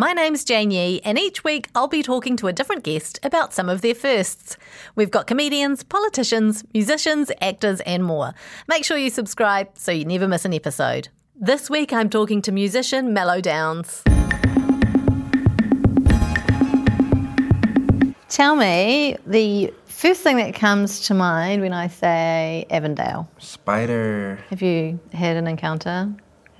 My name's Jane Yee, and each week I'll be talking to a different guest about some of their firsts. We've got comedians, politicians, musicians, actors, and more. Make sure you subscribe so you never miss an episode. This week I'm talking to musician Melodownz. Tell me the first thing that comes to mind when I say Avondale. Spider. Have you had an encounter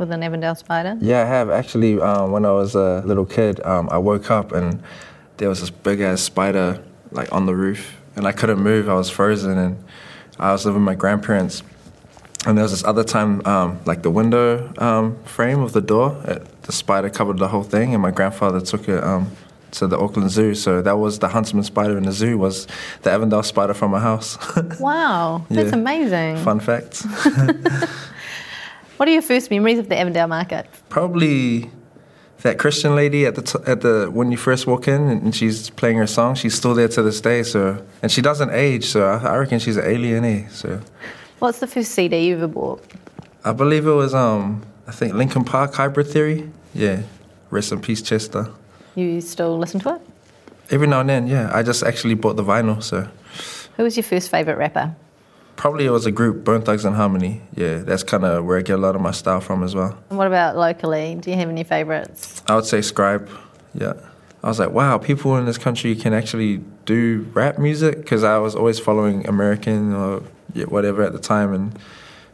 with an Avondale spider? Yeah, I have actually. Um, when I was a little kid, um, I woke up and there was this big ass spider like on the roof, and I couldn't move. I was frozen, and I was living with my grandparents. And there was this other time, um, like the window um, frame of the door, it, the spider covered the whole thing, and my grandfather took it um, to the Auckland Zoo. So that was the huntsman spider in the zoo. Was the Avondale spider from my house? Wow, that's Yeah. amazing. Fun fact. What are your first memories of the Avondale market? Probably that Christian lady at the t- at the when you first walk in and she's playing her song. She's still there to this day. So and she doesn't age. So I, I reckon she's an alien. Eh? So What's the first CD you ever bought? I believe it was um I think Linkin Park Hybrid Theory. Yeah, rest in peace Chester. You still listen to it? Every now and then, yeah. I just actually bought the vinyl. So Who was your first favourite rapper? Probably it was a group, Bone Thugs and Harmony. Yeah, that's kind of where I get a lot of my style from as well. And what about locally? Do you have any favourites? I would say Scribe. Yeah. I was like, wow, people in this country can actually do rap music because I was always following American or whatever at the time, and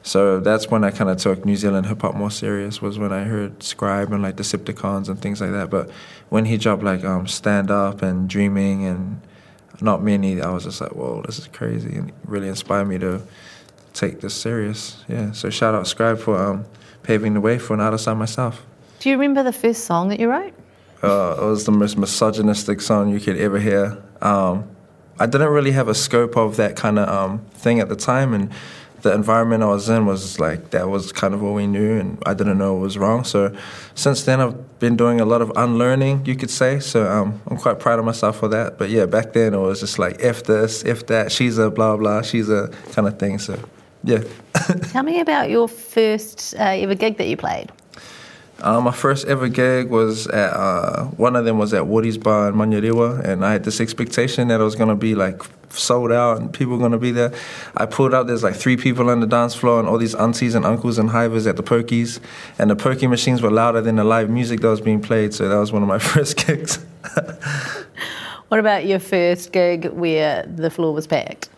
so that's when I kind of took New Zealand hip hop more serious. Was when I heard Scribe and like Deceptikonz and things like that. But when he dropped like um, Stand Up and Dreaming and Not Many, I was just like, whoa, this is crazy, and it really inspired me to take this serious. Yeah. So shout out Scribe for um, paving the way for an artist like myself. Do you remember the first song that you wrote? Uh, it was the most misogynistic song you could ever hear. Um, I didn't really have a scope of that kind of um, thing at the time, and the environment I was in was like that was kind of what we knew, and I didn't know it was wrong. So since then, I've been doing a lot of unlearning, you could say. So um, I'm quite proud of myself for that. But yeah, back then it was just like if this, if that, she's a blah blah, she's a kind of thing. So yeah. Tell me about your first uh, ever gig that you played. Uh, my first ever gig was at uh, one of them was at Woody's Bar in Manurewa, and I had this expectation that it was gonna be like sold out and people were gonna be there. I pulled up, there's like three people on the dance floor, and all these aunties and uncles and hivers at the pokies, and the pokey machines were louder than the live music that was being played. So that was one of my first gigs. What about your first gig where the floor was packed?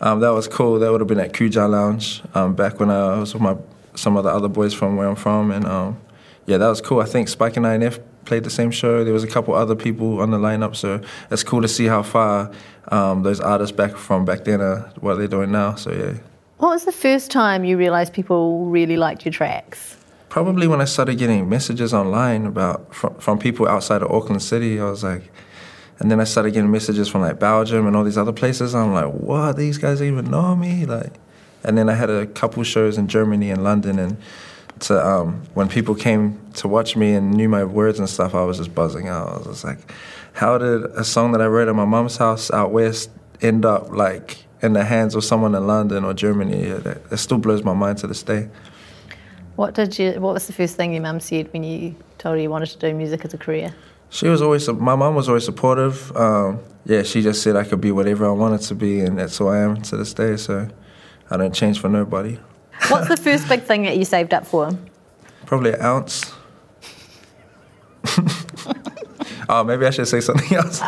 Um, that was cool. That would have been at Kuja Lounge um, back when I was with my some of the other boys from where I'm from, and um, yeah, that was cool. I think Spike and INF played the same show. There was a couple other people on the lineup, so it's cool to see how far um, those artists back from back then are what they're doing now. So yeah, What was the first time you realised people really liked your tracks? probably when I started getting messages online about from, from people outside of Auckland City, I was like. And then I started getting messages from like Belgium and all these other places. I'm like, what? These guys even know me? Like, and then I had a couple shows in Germany and London, and to um, when people came to watch me and knew my words and stuff, I was just buzzing out. I was just like, how did a song that I wrote at my mom's house out west end up like in the hands of someone in London or Germany? That, that still blows my mind to this day. What did you? What was the first thing your mum said when you told her you wanted to do music as a career? She was always my mom was always supportive. Um, yeah, she just said I could be whatever I wanted to be, and that's who I am to this day. So I don't change for nobody. What's the first big thing that you saved up for? Probably an ounce. oh, maybe I should say something else.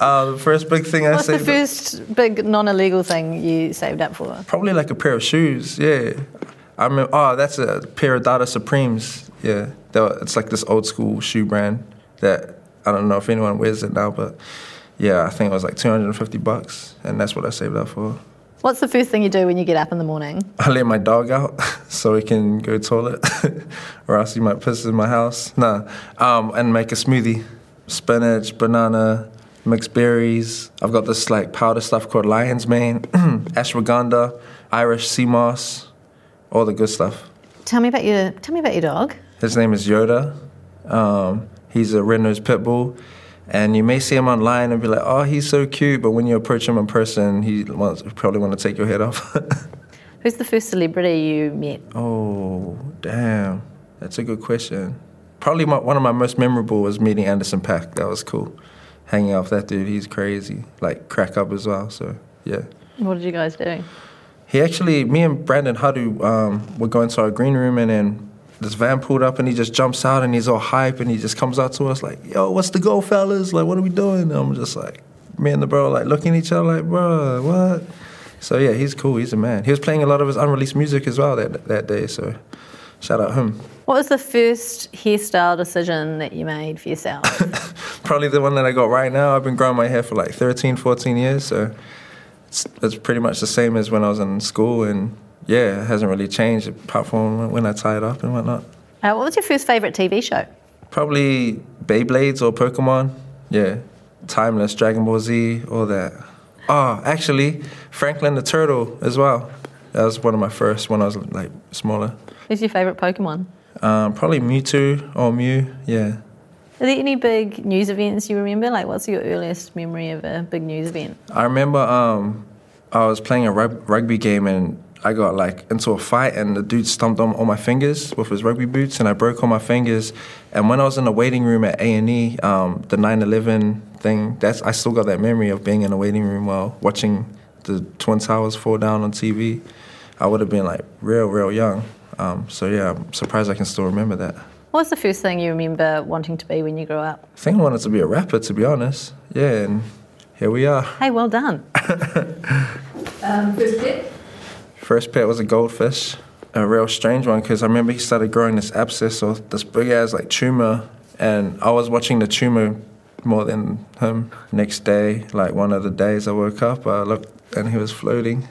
uh, the first big thing I saved What's the first big non-illegal thing you saved up for? Probably like a pair of shoes. Yeah, I remember. Oh, that's a pair of Dada Supremes. Yeah, were- it's like this old school shoe brand that I don't know if anyone wears it now, but yeah, I think it was like 250 bucks, and that's what I saved up for. What's the first thing you do when you get up in the morning? I let my dog out so he can go toilet, or else he might piss in my house. Nah, um, and make a smoothie: spinach, banana, mixed berries. I've got this like powder stuff called lion's mane, ashwagandha, Irish sea moss, all the good stuff. Tell me about your tell me about your dog. His name is Yoda. Um, he's a red-nosed pit bull. And you may see him online and be like, "Oh, he's so cute," but when you approach him in person, he wants probably want to take your head off. Who's the first celebrity you met? Oh, damn. That's a good question. Probably my, one of my most memorable was meeting Anderson .Paak. That was cool. Hanging out with that dude, he's crazy. Like, crack up as well, so yeah. What did you guys do? He actually, me and Brandon Hadu um, were going to our green room and then this van pulled up and he just jumps out and he's all hype and he just comes out to us like, yo, what's the go, fellas? Like, what are we doing? And I'm just like, me and the bro like looking at each other like, bro, what? So yeah, he's cool. He's a man. He was playing a lot of his unreleased music as well that that day. So shout out him. What was the first hairstyle decision that you made for yourself? Probably the one that I got right now. I've been growing my hair for like 13, 14 years. So it's, it's pretty much the same as when I was in school. And yeah, it hasn't really changed apart from when I tie it up and whatnot. uh, what was your first favorite TV show? Probably Beyblades or Pokemon. Yeah. Timeless, Dragon Ball Z, all that. Oh, actually, Franklin the Turtle as well. That was one of my first when I was like smaller. Who's your favorite Pokemon? Um, probably Mewtwo or Mew. Yeah. Are there any big news events you remember? Like, what's your earliest memory of a big news event? I remember um, I was playing a rug- rugby game and I got like into a fight and the dude stomped on, on my fingers with his rugby boots and I broke all my fingers. And when I was in the waiting room at A and E, um, the 9/11 thing, that's I still got that memory of being in the waiting room while watching the Twin Towers fall down on TV. I would have been like real, real young. Um, so yeah, I'm surprised I can still remember that. What was the first thing you remember wanting to be when you grew up? I think I wanted to be a rapper, to be honest. Yeah, and here we are. Hey, well done. um, first pet? First pet was a goldfish, a real strange one because I remember he started growing this abscess or this big ass like tumor, and I was watching the tumor more than him. Next day, like one of the days I woke up, I looked and he was floating.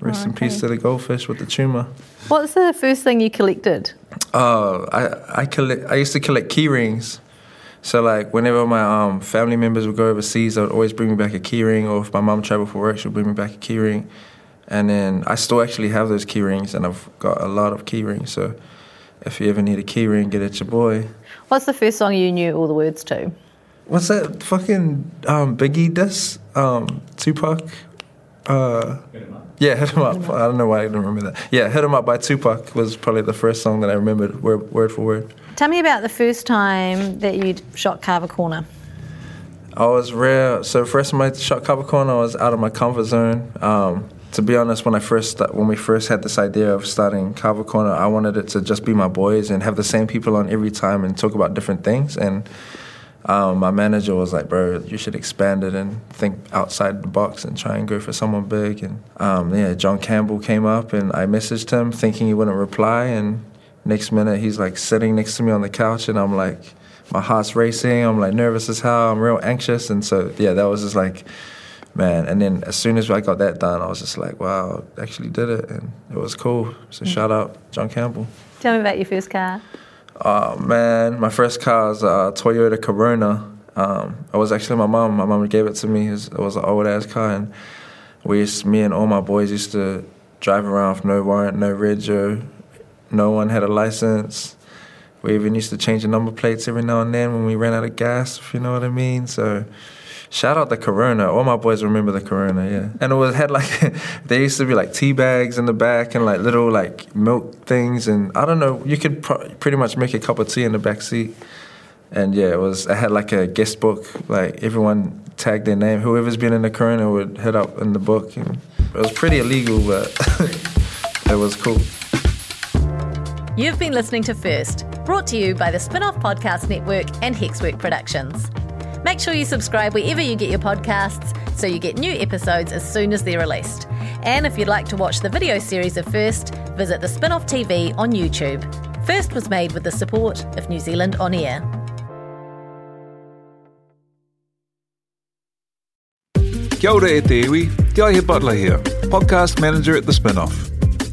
Rest in peace to the goldfish with the tumor. What's the first thing you collected? Oh, I I collect. I used to collect key rings. So like whenever my um, family members would go overseas, they would always bring me back a key ring, or if my mom traveled for work, she would bring me back a key ring. And then I still actually have those key rings, and I've got a lot of key rings. So if you ever need a key ring, get it your boy. What's the first song you knew all the words to? What's that fucking um, Biggie diss? Um, Tupac. Uh, yeah, hit him up. I don't know why I don't remember that. Yeah, hit him up by Tupac was probably the first song that I remembered word, word for word. Tell me about the first time that you shot Cover Corner. I was real. So first time I shot Cover Corner, I was out of my comfort zone. Um, to be honest, when I first when we first had this idea of starting Cover Corner, I wanted it to just be my boys and have the same people on every time and talk about different things. And um, my manager was like, "Bro, you should expand it and think outside the box and try and go for someone big." And um, yeah, John Campbell came up and I messaged him thinking he wouldn't reply, and next minute he's like sitting next to me on the couch, and I'm like, my heart's racing. I'm like nervous as hell. I'm real anxious, and so yeah, that was just like, man. And then as soon as I got that done, I was just like, wow, I actually did it, and it was cool. So shout out John Campbell. Tell me about your first car. Oh man, my first car was a Toyota Corona. Um, it was actually my mom. My mom gave it to me. It was, it was an old ass car, and we used, me and all my boys used to drive around with no warrant, no radio. No one had a license. We even used to change the number plates every now and then when we ran out of gas, if you know what I mean. So, shout out the Corona. All my boys remember the Corona, yeah. And it was had like there used to be like tea bags in the back and like little like milk things, and I don't know. You could pretty much make a cup of tea in the back seat. and yeah, it was. I had like a guest book. Like everyone tagged their name. Whoever's been in the Corona would hit up in the book. And it was pretty illegal, but it was cool. You've been listening to First, brought to you by the Spinoff Podcast Network and Hexwork Productions. Make sure you subscribe wherever you get your podcasts so you get new episodes as soon as they're released. And if you'd like to watch the video series of First, visit the Spinoff TV on YouTube. First was made with the support of New Zealand On Air. Kia ora e te iwi, Butler here, podcast manager at The Spinoff.